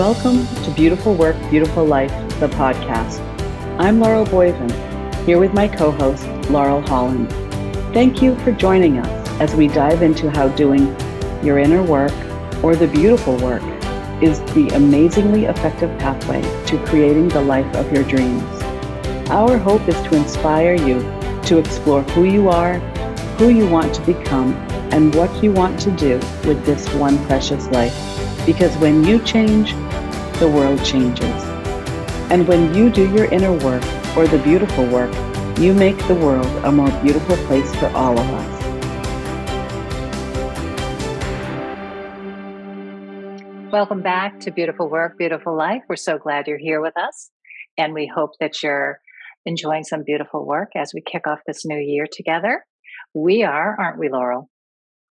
Welcome to Beautiful Work, Beautiful Life, the podcast. I'm Laurel Boyven, here with my co host, Laurel Holland. Thank you for joining us as we dive into how doing your inner work or the beautiful work is the amazingly effective pathway to creating the life of your dreams. Our hope is to inspire you to explore who you are, who you want to become, and what you want to do with this one precious life. Because when you change, the world changes. And when you do your inner work or the beautiful work, you make the world a more beautiful place for all of us. Welcome back to Beautiful Work, Beautiful Life. We're so glad you're here with us. And we hope that you're enjoying some beautiful work as we kick off this new year together. We are, aren't we, Laurel?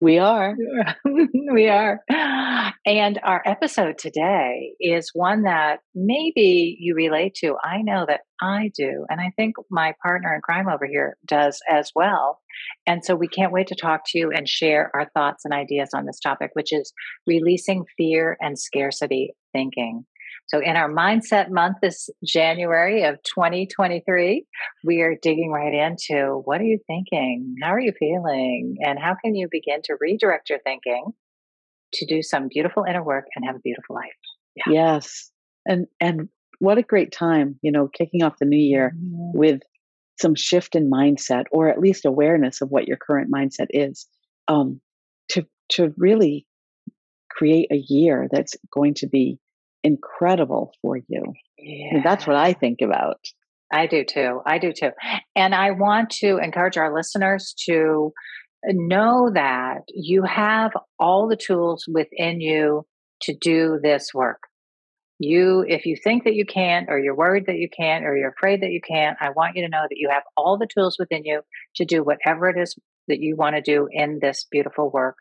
We are. we are. And our episode today is one that maybe you relate to. I know that I do. And I think my partner in crime over here does as well. And so we can't wait to talk to you and share our thoughts and ideas on this topic, which is releasing fear and scarcity thinking. So, in our mindset month this January of 2023, we are digging right into what are you thinking? How are you feeling? And how can you begin to redirect your thinking to do some beautiful inner work and have a beautiful life? Yeah. Yes. And, and, what a great time, you know, kicking off the new year mm-hmm. with some shift in mindset or at least awareness of what your current mindset is um, to to really create a year that's going to be incredible for you. Yeah. that's what I think about. I do too. I do too. And I want to encourage our listeners to know that you have all the tools within you to do this work. You, if you think that you can't, or you're worried that you can't, or you're afraid that you can't, I want you to know that you have all the tools within you to do whatever it is that you want to do in this beautiful work.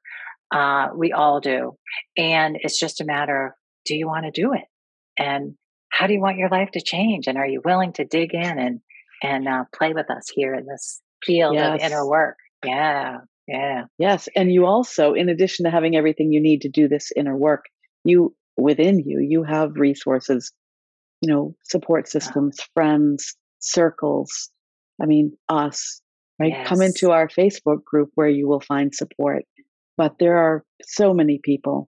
Uh, we all do. And it's just a matter of do you want to do it? And how do you want your life to change? And are you willing to dig in and and uh, play with us here in this field yes. of inner work? Yeah, yeah. Yes, and you also, in addition to having everything you need to do this inner work, you within you you have resources, you know, support uh systems, oh. friends, circles. I mean, us. Right, yes. come into our Facebook group where you will find support. But there are so many people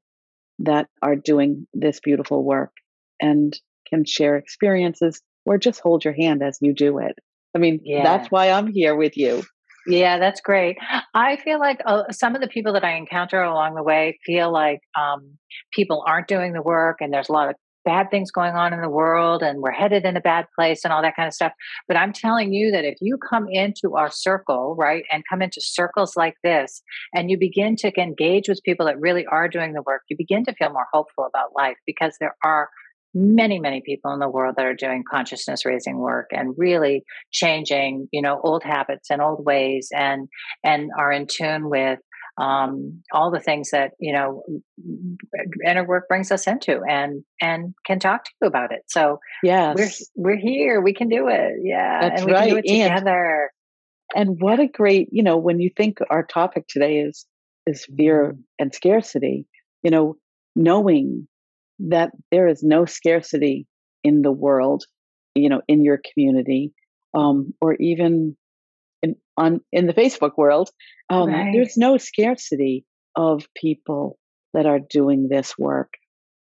that are doing this beautiful work and can share experiences or just hold your hand as you do it. I mean, yeah. that's why I'm here with you. Yeah, that's great. I feel like uh, some of the people that I encounter along the way feel like um, people aren't doing the work, and there's a lot of bad things going on in the world and we're headed in a bad place and all that kind of stuff. But I'm telling you that if you come into our circle, right, and come into circles like this and you begin to engage with people that really are doing the work, you begin to feel more hopeful about life because there are many many people in the world that are doing consciousness raising work and really changing you know old habits and old ways and and are in tune with um, all the things that you know inner work brings us into and and can talk to you about it. So yeah we're we're here. We can do it. Yeah. That's and we right can do it together. and, and what a great you know when you think our topic today is is fear mm-hmm. and scarcity you know knowing that there is no scarcity in the world you know in your community um, or even in on in the Facebook world, um, right. there's no scarcity of people that are doing this work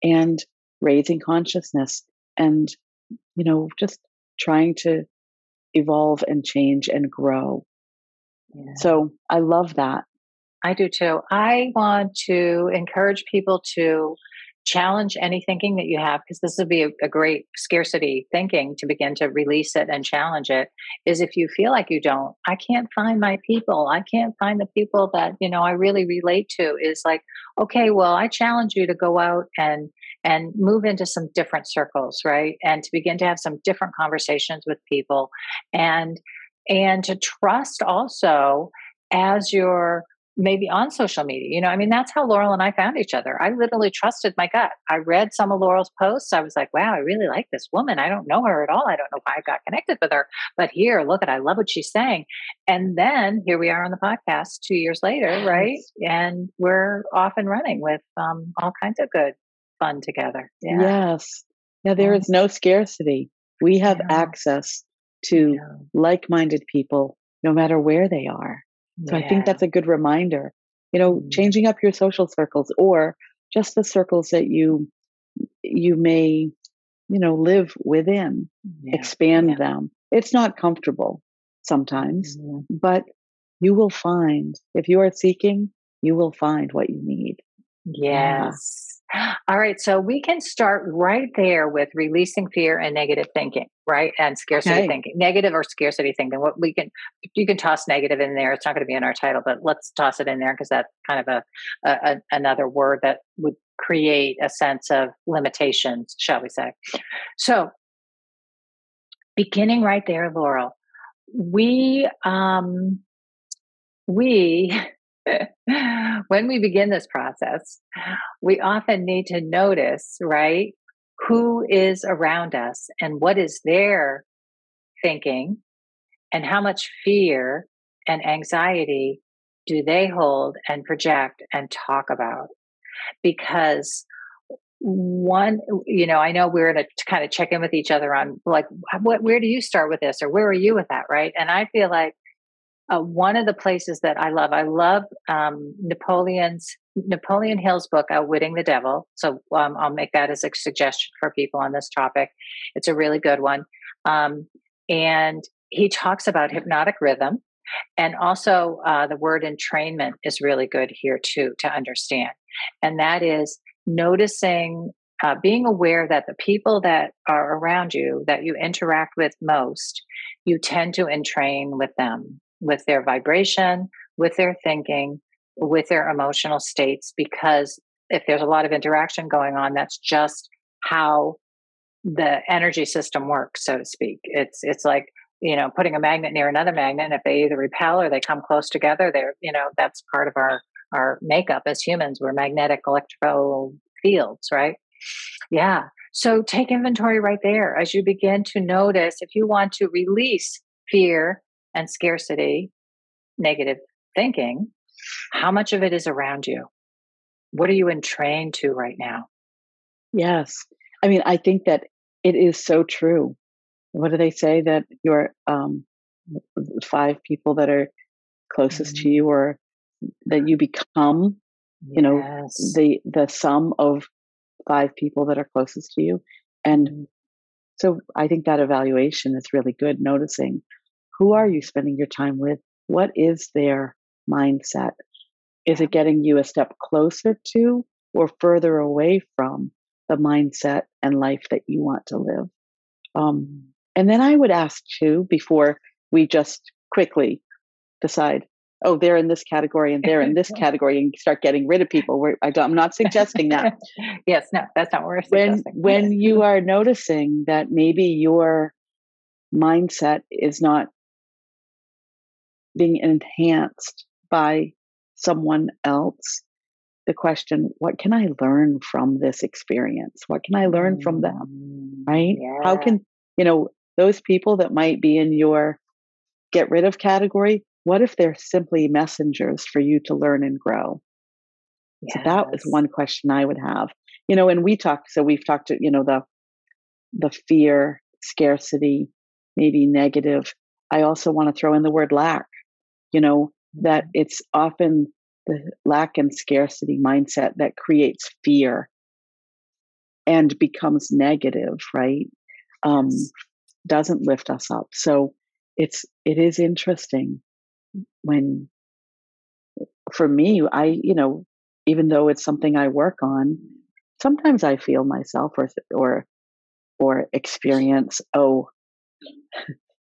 and raising consciousness and you know just trying to evolve and change and grow. Yeah. So I love that. I do too. I want to encourage people to challenge any thinking that you have because this would be a, a, great scarcity thinking to begin to release it and challenge it is if you feel like you don't i can't find my people. I can't find the people that you know i really relate to is like okay well i challenge you to go out and and move into some different circles right? And to begin to have some different conversations with people. And and to trust also as you're maybe on social media. You know, I mean, that's how Laurel and I found each other. I literally trusted my gut. I read some of Laurel's posts. I was like, wow, I really like this woman. I don't know her at all. I don't know why I got connected with her. But here, look at, I love what she's saying. And then here we are on the podcast two years later, right? And we're off and running with um, all kinds of good fun together. Yeah. Yes. Now there is no scarcity. We have Yeah. access to Yeah. like-minded people no matter where they are. So I think that's a good reminder. You know, Mm. changing up your social circles or just the circles that you you may, you know, live within, Yeah. expand Yeah. them. It's not comfortable sometimes, Mhm. but you will find if you are seeking, you will find what you need. Yeah. Yes. All right. So we can start right there with releasing fear and negative thinking, right? And scarcity Okay. thinking, negative or scarcity thinking. What we can, you can toss negative in there. It's not going to be in our title, but let's toss it in there because that's kind of a, a, a another word that would create a sense of limitations, shall we say? So, beginning right there, Laurel, we um, we when we begin this process, we often need to notice, right, who is around us and what is their thinking and how much fear and anxiety do they hold and project and talk about. Because one, you know, I know we're going to kind of check in with each other on like, what, where do you start with this or where are you with that, right? And I feel like uh, one of the places that I love. I love um, Napoleon's Napoleon Hill's book, Outwitting the Devil. So um, I'll make that as a suggestion for people on this topic. It's a really good one, um, and he talks about hypnotic rhythm, and also uh, the word entrainment is really good here too to understand, and that is noticing. Uh, being aware that the people that are around you that you interact with most, you tend to entrain with them with their vibration, with their thinking, with their emotional states, because if there's a lot of interaction going on, that's just how the energy system works, so to speak. It's it's like you know putting a magnet near another magnet, and if they either repel or they come close together, they're you know that's part of our our makeup as humans. We're magnetic electro fields, right? Yeah. So take inventory right there as you begin to notice if you want to release fear and scarcity, negative thinking, how much of it is around you? What are you entrained to right now? Yes. I mean, I think that it is so true. What do they say that your um, five people that are closest to Mhm. you or that you become, you know, the the sum of five people that are closest to you. And so I think that evaluation is really good noticing who are you spending your time with? What is their mindset? Is it getting you a step closer to or further away from the mindset and life that you want to live? Um, and then I would ask too, before we just quickly decide, oh, they're in this category and they're in this category, and start getting rid of people. We're, I don't, I'm not suggesting that. yes, no, that's not what we're when suggesting. when you are noticing that maybe your mindset is not being enhanced by someone else the question what can i learn from this experience what can i learn from them Mm, right how can you know those people that might be in your get rid of category what if they're simply messengers for you to learn and grow so that Yes. one question I would have. You know, and we talked, so we've talked to, you know, the the fear, scarcity, maybe negative. I also want to throw in the word lack, you know, that it's often the lack and scarcity mindset that creates fear and becomes negative, right? Um, doesn't lift us up. So it's it is interesting when for me, I, you know, even though it's something I work on, sometimes I feel myself or or or experience, oh,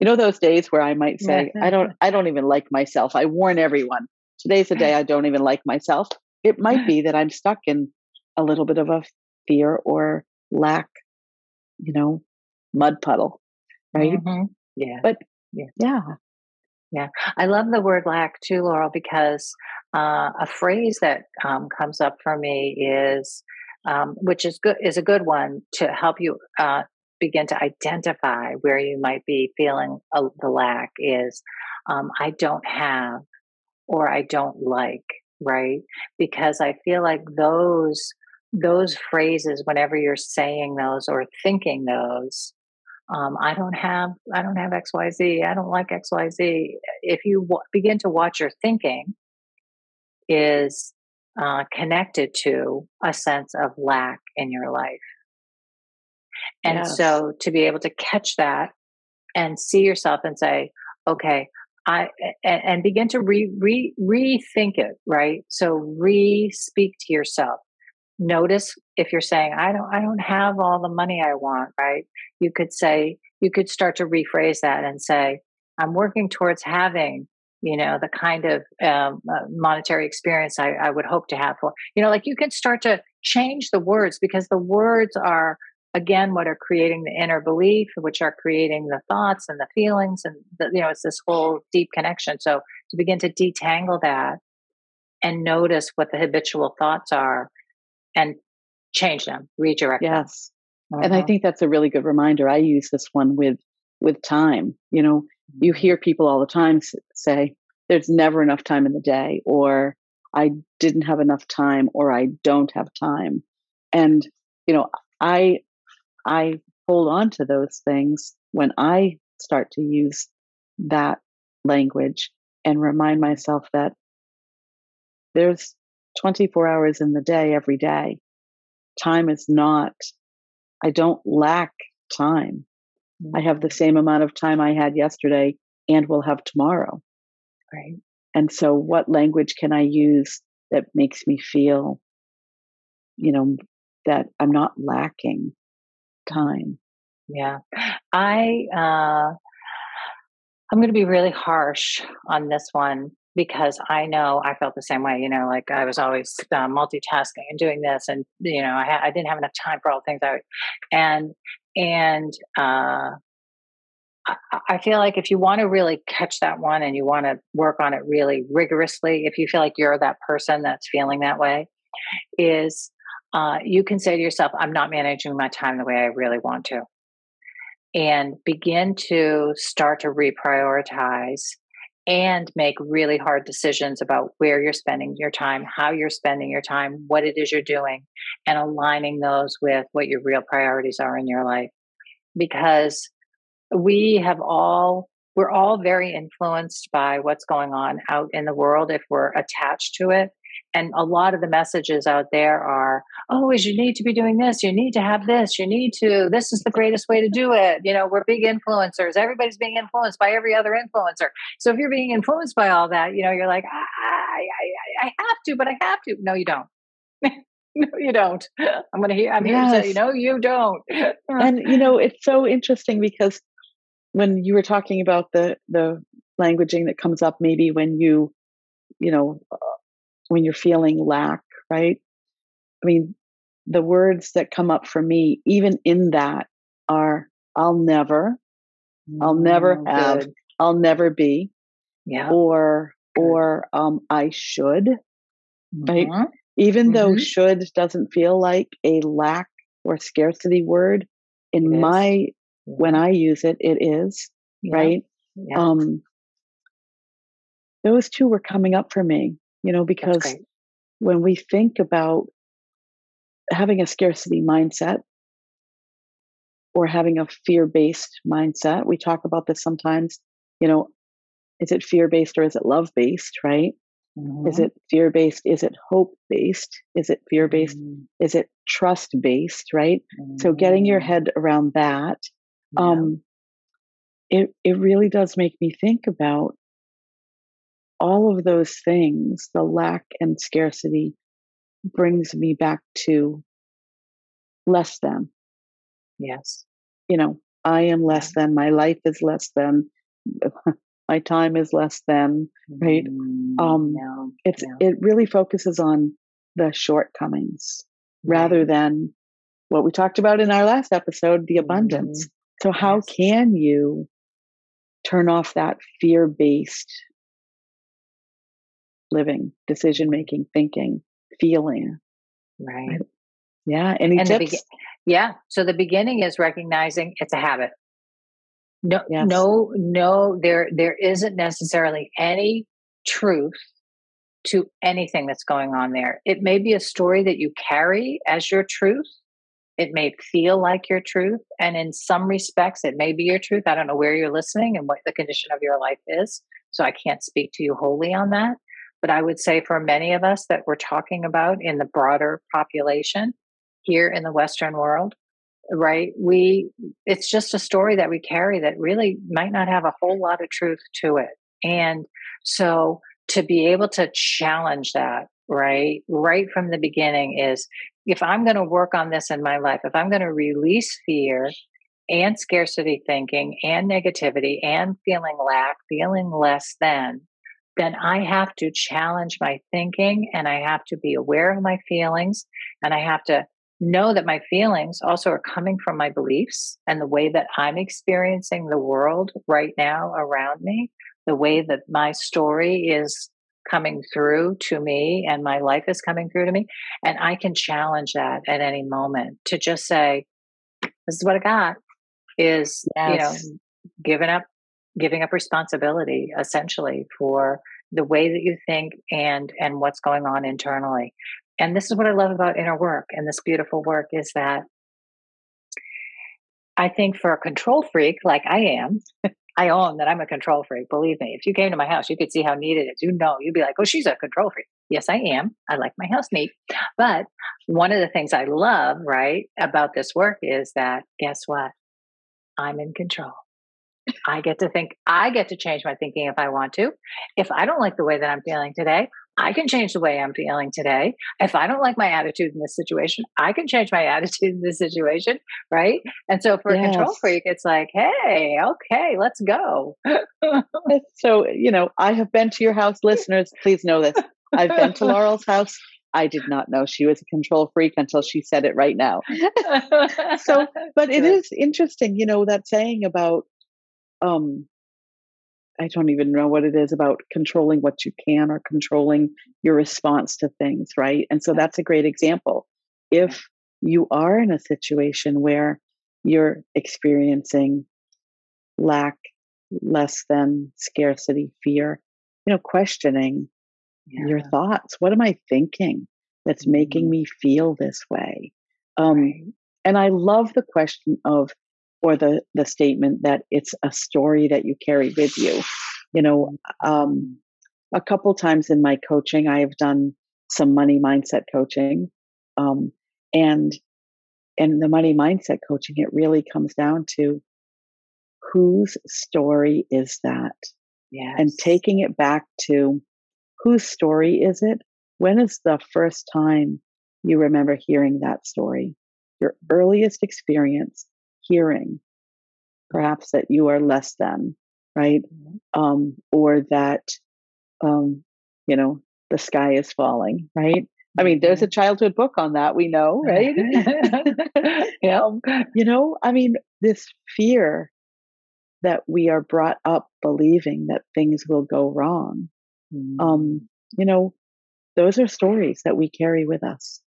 you know those days where I might say, I don't I don't even like myself. I warn everyone. Today's the day I don't even like myself. It might be that I'm stuck in a little bit of a fear or lack, you know, mud puddle, right? Mhm. Yeah. But Yeah. yeah, I love the word lack too, Laurel, because uh, a phrase that um, comes up for me is, um, which is good, is a good one to help you uh, begin to identify where you might be feeling a, the lack. Is um, I don't have or I don't like, right? Because I feel like those those phrases, whenever you're saying those or thinking those, um, I don't have, I don't have X, Y, Z. I don't like X, Y, Z. If you w- begin to watch your thinking, is uh, connected to a sense of lack in your life. And yes. so to be able to catch that and see yourself and say, okay, I and, and begin to re, re rethink it, right? So re speak to yourself. Notice if you're saying, I don't I don't have all the money I want, right? You could say, you could start to rephrase that and say, I'm working towards having you know the kind of um, uh, monetary experience I, I, would hope to have for you know like you can start to change the words because the words are again what are creating the inner belief which are creating the thoughts and the feelings and the, you know it's this whole deep connection so to begin to detangle that and notice what the habitual thoughts are and change them redirect yes them. and i mm-hmm. think that's a really good reminder i use this one with with time you know you mm-hmm. hear people all the time say there's never enough time in the day or i didn't have enough time or i don't have time and you know i i hold on to those things when i start to use that language and remind myself that there's 24 hours in the day every day time is not i don't lack time I have the mm-hmm. same amount of time I had yesterday and will have tomorrow. Right. And so, what language can I use that makes me feel, you know, that I'm not lacking time? Yeah. I, uh, I'm going to be really harsh on this one because I know I felt the same way. You know, like I was always uh, multitasking and doing this, and you know, I, ha- I didn't have enough time for all the things I, and and uh, I, I feel like if you want to really catch that one and you want to work on it really rigorously, if you feel like you're that person that's feeling that way, is uh, you can say to yourself, I'm not managing my time the way I really want to. And begin to start to reprioritize and make really hard decisions about where you're spending your time, how you're spending your time, what it is you're doing, and aligning those with what your real priorities are in your life. Because we have all, we're all very influenced by what's going on out in the world if we're attached to it and a lot of the messages out there are oh is you need to be doing this you need to have this you need to this is the greatest way to do it. You know we're big influencers everybody's being influenced by every other influencer. So if you're being influenced by all that you know you're like i i, I have to but i have to. No you don't. No you don't. I'm gonna hear i'm yes. here to say no you don't. And you know it's so interesting because when you were talking about the the languaging that comes up maybe when you you know when you're feeling lack, right? I mean, the words that come up for me, even in that, are I'll never, I'll never mm, have, good. I'll never be, yeah, or good. or um, I should, mm-hmm. right? Even mm-hmm. though should doesn't feel like a lack or scarcity word, in my when I use it, it is yeah. right. Yeah. Um, those two were coming up for me you know, because when we think about having a scarcity mindset or having a fear based mindset, we talk about this sometimes, you know, is it fear based or is it love based, right? Mm-hmm. Is it fear based? Is it hope based? Is it fear based? Mm-hmm. Is it trust based, right? Mm-hmm. So getting your mm-hmm. head around that, yeah. um, it, it really does make me think about all of those things, the lack and scarcity, brings me back to less than. Yes. You know, I am less than, my life is less than, my time is less than, right? Mm, um, no, it's, no. it really focuses on the shortcomings right. rather than what we talked about in our last episode, the abundance. Mm-hmm. So, how yes. can you turn off that fear based living, decision making, thinking, feeling. Right. Yeah. Any and tips? Be- yeah. So the beginning is recognizing it's a habit. No, yes. no, no. There, there isn't necessarily any truth to anything that's going on there. It may be a story that you carry as your truth. It may feel like your truth. And in some respects, it may be your truth. I don't know where you're listening and what the condition of your life is. So I can't speak to you wholly on that. But I would say for many of us that we're talking about in the broader population here in the Western world, right? We, it's just a story that we carry that really might not have a whole lot of truth to it. And so to be able to challenge that, right, right from the beginning is if I'm going to work on this in my life, if I'm going to release fear and scarcity thinking and negativity and feeling lack, feeling less than, then I have to challenge my thinking and I have to be aware of my feelings and I have to know that my feelings also are coming from my beliefs and the way that I'm experiencing the world right now around me the way that my story is coming through to me and my life is coming through to me. And I can challenge that at any moment to just say, this is what I got is, yes. you know, giving up, giving up responsibility essentially for the way that you think and, and what's going on internally. And this is what I love about inner work and this beautiful work is that I think for a control freak like I am, I own that I'm a control freak. Believe me, if you came to my house, you could see how neat it is. You know, you'd be like, oh, she's a control freak. Yes, I am. I like my house neat. But one of the things I love, right, about this work is that guess what? I'm in control. I get to think, I get to change my thinking if I want to. If I don't like the way that I'm feeling today, I can change the way I'm feeling today. If I don't like my attitude in this situation, I can change my attitude in this situation, right? And so for yes. a control freak, it's like, hey, okay, let's go. so, you know, I have been to your house, listeners, please know this. I've been to Laurel's house. I did not know she was a control freak until she said it right now. so, but it is interesting, you know, that saying about um I don't even know what it is about controlling what you can or controlling your response to things, right? And so that's a great example. If you are in a situation where you're experiencing lack, less than, scarcity, fear, you know, questioning yeah. your thoughts. What am I thinking that's making mm-hmm. me feel this way? Um, right. And I love the question of or the the statement that it's a story that you carry with you. You know um, a couple times in my coaching i have done some money mindset coaching um, and and the money mindset coaching it really comes down to whose story is that? Yes. and taking it back to whose story is it? When is the first time you remember hearing that story? Your earliest experience hearing perhaps that you are less than right mm-hmm. um, or that um, you know the sky is falling right i mean there's a mm-hmm. childhood book on that we know right yeah um, you know i mean this fear that we are brought up believing that things will go wrong mm. um, you know those are stories that we carry with us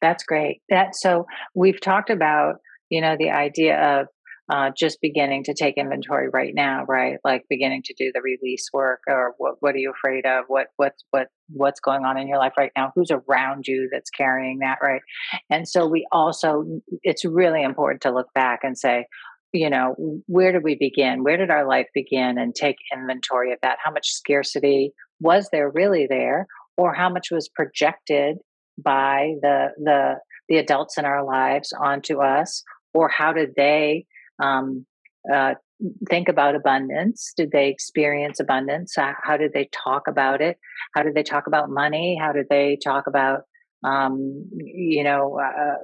that's great that so we've talked about you know the idea of uh, just beginning to take inventory right now, right? Like beginning to do the release work, or what what are you afraid of? What what's what what's going on in your life right now? Who's around you that's carrying that, right? And so we also, it's really important to look back and say, you know, where did we begin? Where did our life begin? And take inventory of that. How much scarcity was there really there, or how much was projected by the the the adults in our lives onto us, or how did they um, uh, think about abundance? Did they experience abundance? How did they talk about it? How did they talk about money? How did they talk about, um, you know, uh,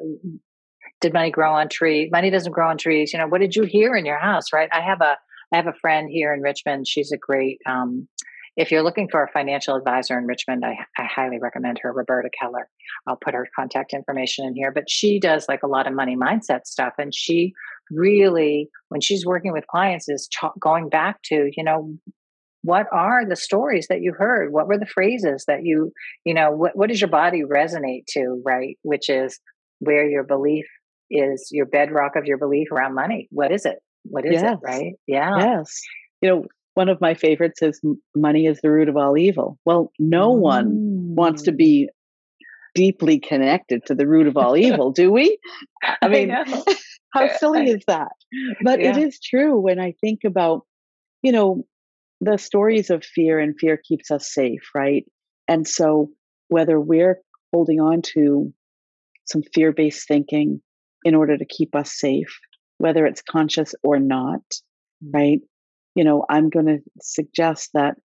did money grow on trees? Money doesn't grow on trees. You know, what did you hear in your house? Right? I have a I have a friend here in Richmond. She's a great um, if you're looking for a financial advisor in Richmond, I, I, highly recommend her, Roberta Keller. I'll put her contact information in here. But she does like a lot of money mindset stuff. And she really, when she's working with clients, is going back to, you know, what are the stories that you heard? What were the phrases that you, you know, what, what does your body resonate to, right? Which is where your belief is, your bedrock of your belief around money. What is it? What is yes. it, right? Yeah. Yes. You know, one of my favorites is money is the root of all evil. Well, no mm. one wants to be deeply connected to the root of all evil, do we? I mean, I how silly is that? But yeah. it is true when I think about, you know, the stories of fear and fear keeps us safe, right? And so whether we're holding on to some fear based thinking in order to keep us safe, whether it's conscious or not, mm. right? You know, I'm going to suggest that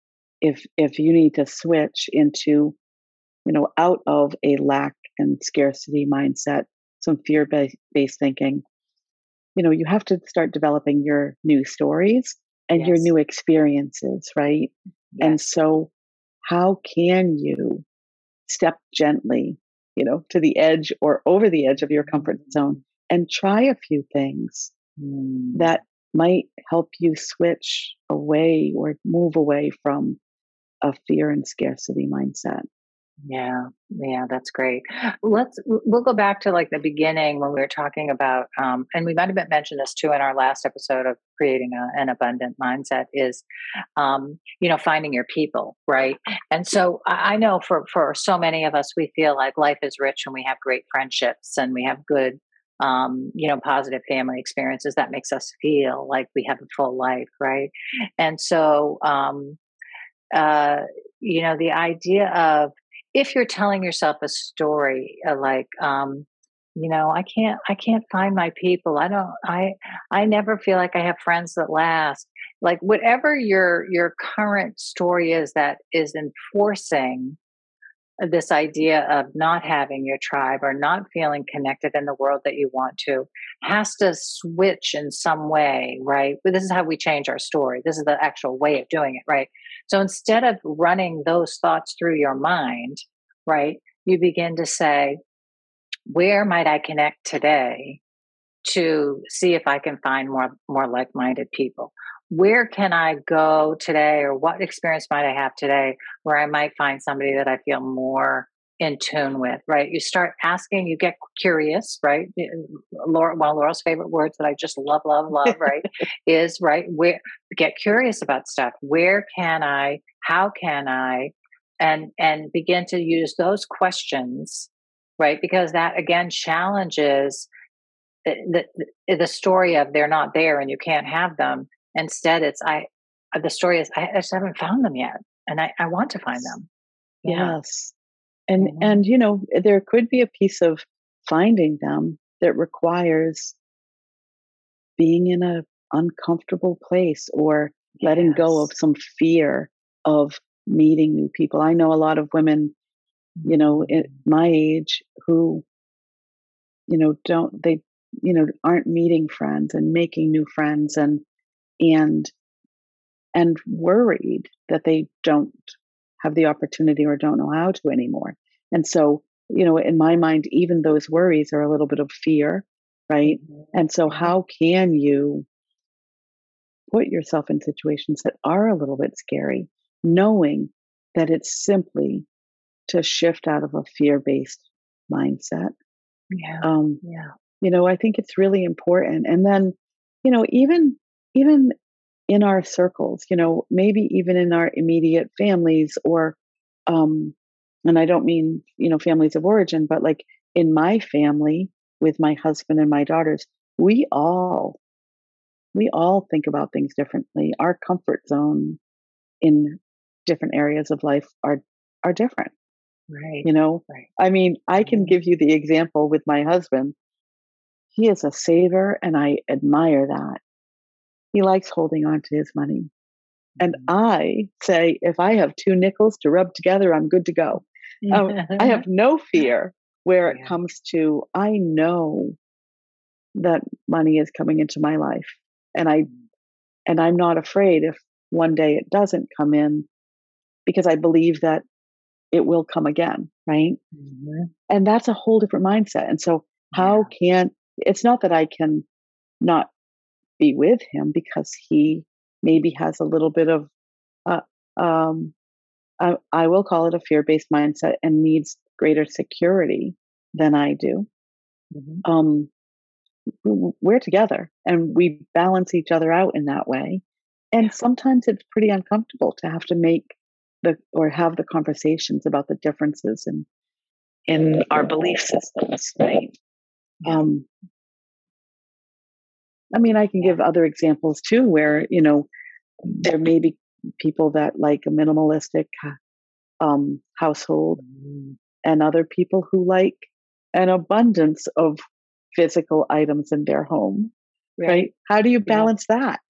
if if you need to switch into you know out of a lack and scarcity mindset some fear based thinking you know you have to start developing your new stories and yes. your new experiences right yes. and so how can you step gently you know to the edge or over the edge of your comfort zone and try a few things mm. that might help you switch away or move away from a fear and scarcity mindset yeah, yeah, that's great. Let's we'll go back to like the beginning when we were talking about, um, and we might have mentioned this too in our last episode of creating a, an abundant mindset is, um, you know, finding your people, right? And so I know for for so many of us, we feel like life is rich and we have great friendships and we have good um, you know, positive family experiences that makes us feel like we have a full life, right? And so, um, uh, you know, the idea of if you're telling yourself a story uh, like um, you know i can't i can't find my people i don't i i never feel like i have friends that last like whatever your your current story is that is enforcing this idea of not having your tribe or not feeling connected in the world that you want to has to switch in some way, right? But this is how we change our story. This is the actual way of doing it, right? So instead of running those thoughts through your mind, right, you begin to say, where might I connect today to see if I can find more more like-minded people? Where can I go today or what experience might I have today where I might find somebody that I feel more in tune with, right? You start asking, you get curious, right? Uh, Laura, one of Laurel's favorite words that I just love, love, love, right? is right where get curious about stuff. Where can I? How can I? And and begin to use those questions, right? Because that again challenges eh, the, the, the story of they're not there and you can't have them Instead, it's I. Uh, the story is I, just haven't found them yet, and I, I want to find them. Yeah. Yes, and mm-hmm. and you know there could be a piece of finding them that requires being in a uncomfortable place or letting yes. go of some fear of meeting new people. I know a lot of women, you know, at mm-hmm. my age who, you know, don't they, you know, aren't meeting friends and making new friends and and and worried that they don't have the opportunity or don't know how to anymore. And so, you know, in my mind, even those worries are a little bit of fear, right? Mm-hmm. And so, how can you put yourself in situations that are a little bit scary, knowing that it's simply to shift out of a fear based mindset? Yeah. Um, yeah. You know, I think it's really important. And then, you know, even even in our circles, you know, maybe even in our immediate families or, um, and I don't mean, you know, families of origin, but like in my family with my husband and my daughters, we all, we all think about things differently. Our comfort zone in different areas of life are, are different. Right. You know, right. I mean, I can give you the example with my husband. He is a saver and I admire that he likes holding on to his money. And mm-hmm. I say, if I have two nickels to rub together, I'm good to go. Um, I have no fear where it comes to, I know that money is coming into my life. And I, mm-hmm. and I'm not afraid if one day it doesn't come in because I believe that it will come again. Right. Mm-hmm. And that's a whole different mindset. And so how yeah. can, it's not that I can not be with him because he maybe has a little bit of uh, um, I, I, will call it a fear-based mindset and needs greater security than I do. Mm-hmm. Um, we're together and we balance each other out in that way. and sometimes it's pretty uncomfortable to have to make the or have the conversations about the differences in in our belief systems, right? Um, I mean, I can give other examples too, where you know there may be people that like a minimalistic um, household, mm. and other people who like an abundance of physical items in their home. Right? right? How do you balance yeah. that?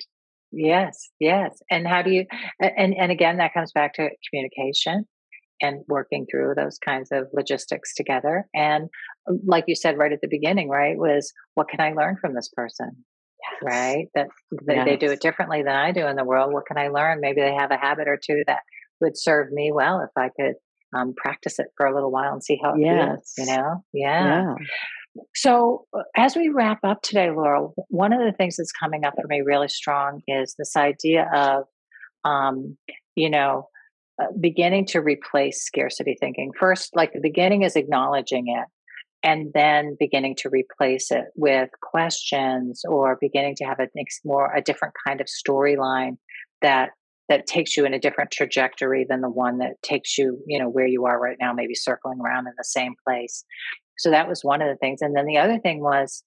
Yes, yes. And how do you and and again that comes back to communication and working through those kinds of logistics together. And like you said right at the beginning, right, was what can I learn from this person? Right? That, that yes. they do it differently than I do in the world. What can I learn? Maybe they have a habit or two that would serve me well if I could um, practice it for a little while and see how it yes. feels. You know? Yeah. yeah. So, uh, as we wrap up today, Laurel, one of the things that's coming up for me really strong is this idea of, um, you know, uh, beginning to replace scarcity thinking. First, like the beginning is acknowledging it, and then beginning to replace it with questions or beginning to have a more a different kind of storyline that that takes you in a different trajectory than the one that takes you, you know, where you are right now, maybe circling around in the same place. So that was one of the things. And then the other thing was,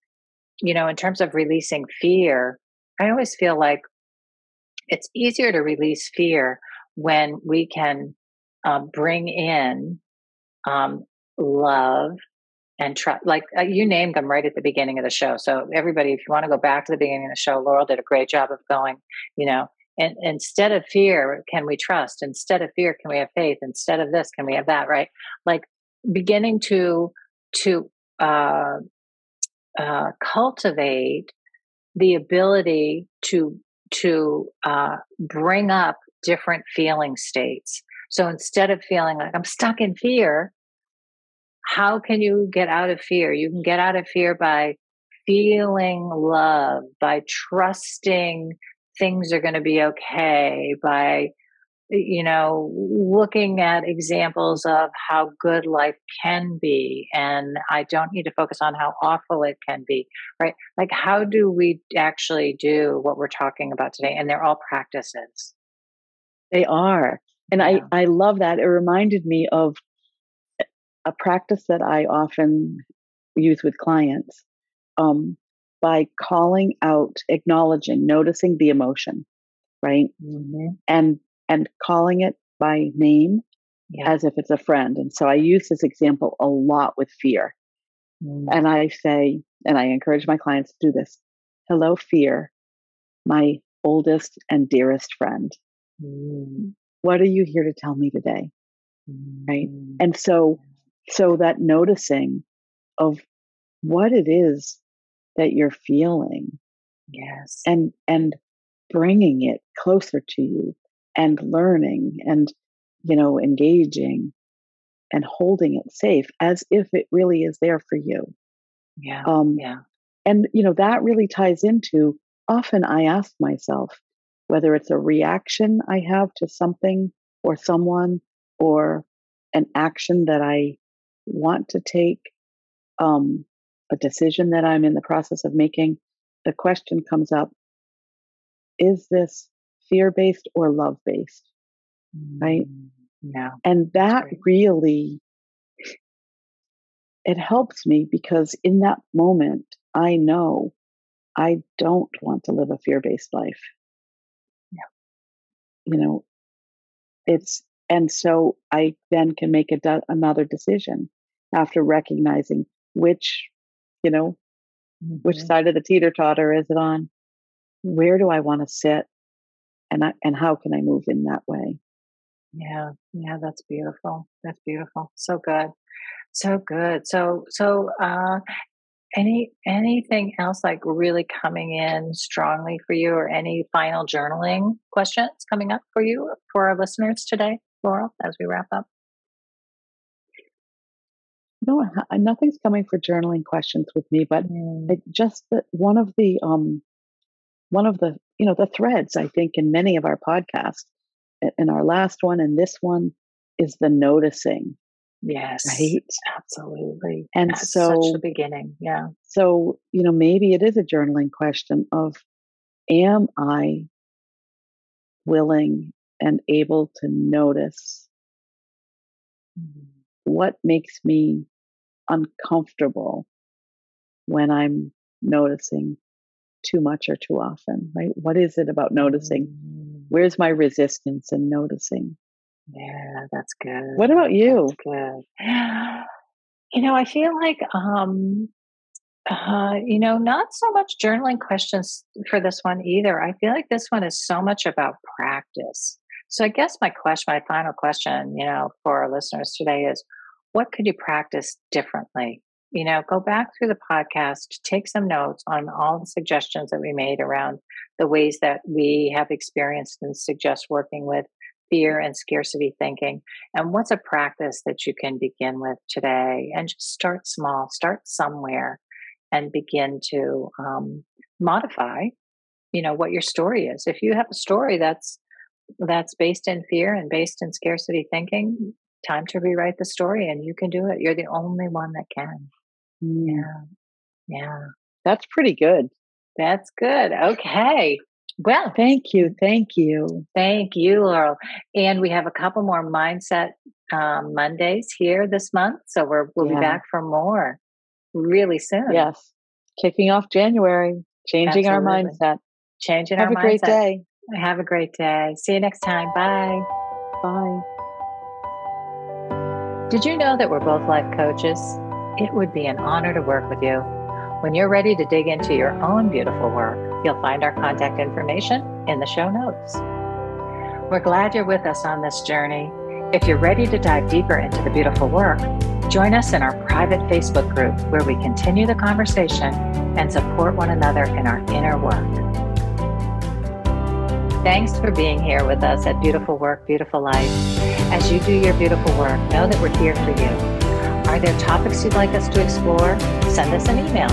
you know, in terms of releasing fear, I always feel like it's easier to release fear when we can uh, bring in um, love and trust. Like uh, you named them right at the beginning of the show. So everybody, if you want to go back to the beginning of the show, Laurel did a great job of going. You know, and instead of fear, can we trust? Instead of fear, can we have faith? Instead of this, can we have that? Right? Like beginning to to uh, uh, cultivate the ability to to uh, bring up different feeling states. So instead of feeling like I'm stuck in fear, how can you get out of fear? You can get out of fear by feeling love, by trusting things are going to be okay, by you know, looking at examples of how good life can be. And I don't need to focus on how awful it can be, right? Like, how do we actually do what we're talking about today? And they're all practices. They are. And yeah. I, I love that. It reminded me of a practice that I often use with clients um, by calling out, acknowledging, noticing the emotion, right? Mm-hmm. And and calling it by name yeah. as if it's a friend. And so I use this example a lot with fear. Mm. And I say, and I encourage my clients to do this Hello, fear, my oldest and dearest friend. Mm. What are you here to tell me today? Mm. Right. And so, so that noticing of what it is that you're feeling. Yes. And, and bringing it closer to you and learning and you know engaging and holding it safe as if it really is there for you yeah um yeah and you know that really ties into often i ask myself whether it's a reaction i have to something or someone or an action that i want to take um a decision that i'm in the process of making the question comes up is this fear based or love based. Right? Mm, yeah. And that really it helps me because in that moment I know I don't want to live a fear based life. Yeah. You know, it's and so I then can make a another decision after recognizing which, you know, mm-hmm. which side of the teeter totter is it on? Where do I want to sit? and I, and how can I move in that way? Yeah, yeah, that's beautiful. That's beautiful. So good, so good. So so uh, any anything else like really coming in strongly for you, or any final journaling questions coming up for you for our listeners today, Laurel, as we wrap up? No, nothing's coming for journaling questions with me, but mm. just one of the um, one of the you know the threads i think in many of our podcasts in our last one and this one is the noticing yes right absolutely and That's so the beginning yeah so you know maybe it is a journaling question of am i willing and able to notice mm-hmm. what makes me uncomfortable when I'm noticing too much or too often, right? What is it about noticing? Mm. Where's my resistance in noticing? Yeah, that's good. What about you? That's good. You know, I feel like, um, uh, you know, not so much journaling questions for this one either. I feel like this one is so much about practice. So I guess my question, my final question, you know, for our listeners today is what could you practice differently? You know, go back through the podcast, take some notes on all the suggestions that we made around the ways that we have experienced and suggest working with fear and scarcity thinking. And what's a practice that you can begin with today? And just start small, start somewhere and begin to um, modify, you know, what your story is. If you have a story that's that's based in fear and based in scarcity thinking, time to rewrite the story and you can do it. You're the only one that can. Yeah. Yeah. That's pretty good. That's good. Okay. Well, thank you. Thank you. Thank you, Laurel. And we have a couple more mindset um, Mondays here this month. So we're, we'll yeah. be back for more really soon. Yes. Kicking off January, changing Absolutely. our mindset. Changing have our mindset. Have a great day. Have a great day. See you next time. Bye. Bye. Did you know that we're both life coaches? It would be an honor to work with you. When you're ready to dig into your own beautiful work, you'll find our contact information in the show notes. We're glad you're with us on this journey. If you're ready to dive deeper into the beautiful work, join us in our private Facebook group where we continue the conversation and support one another in our inner work. Thanks for being here with us at Beautiful Work, Beautiful Life. As you do your beautiful work, know that we're here for you. Are there topics you'd like us to explore? Send us an email.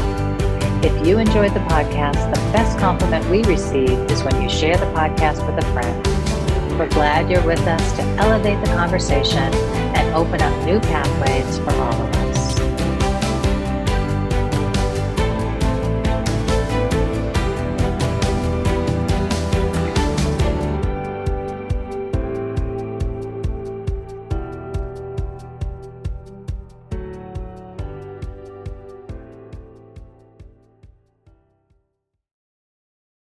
If you enjoyed the podcast, the best compliment we receive is when you share the podcast with a friend. We're glad you're with us to elevate the conversation and open up new pathways for all of us.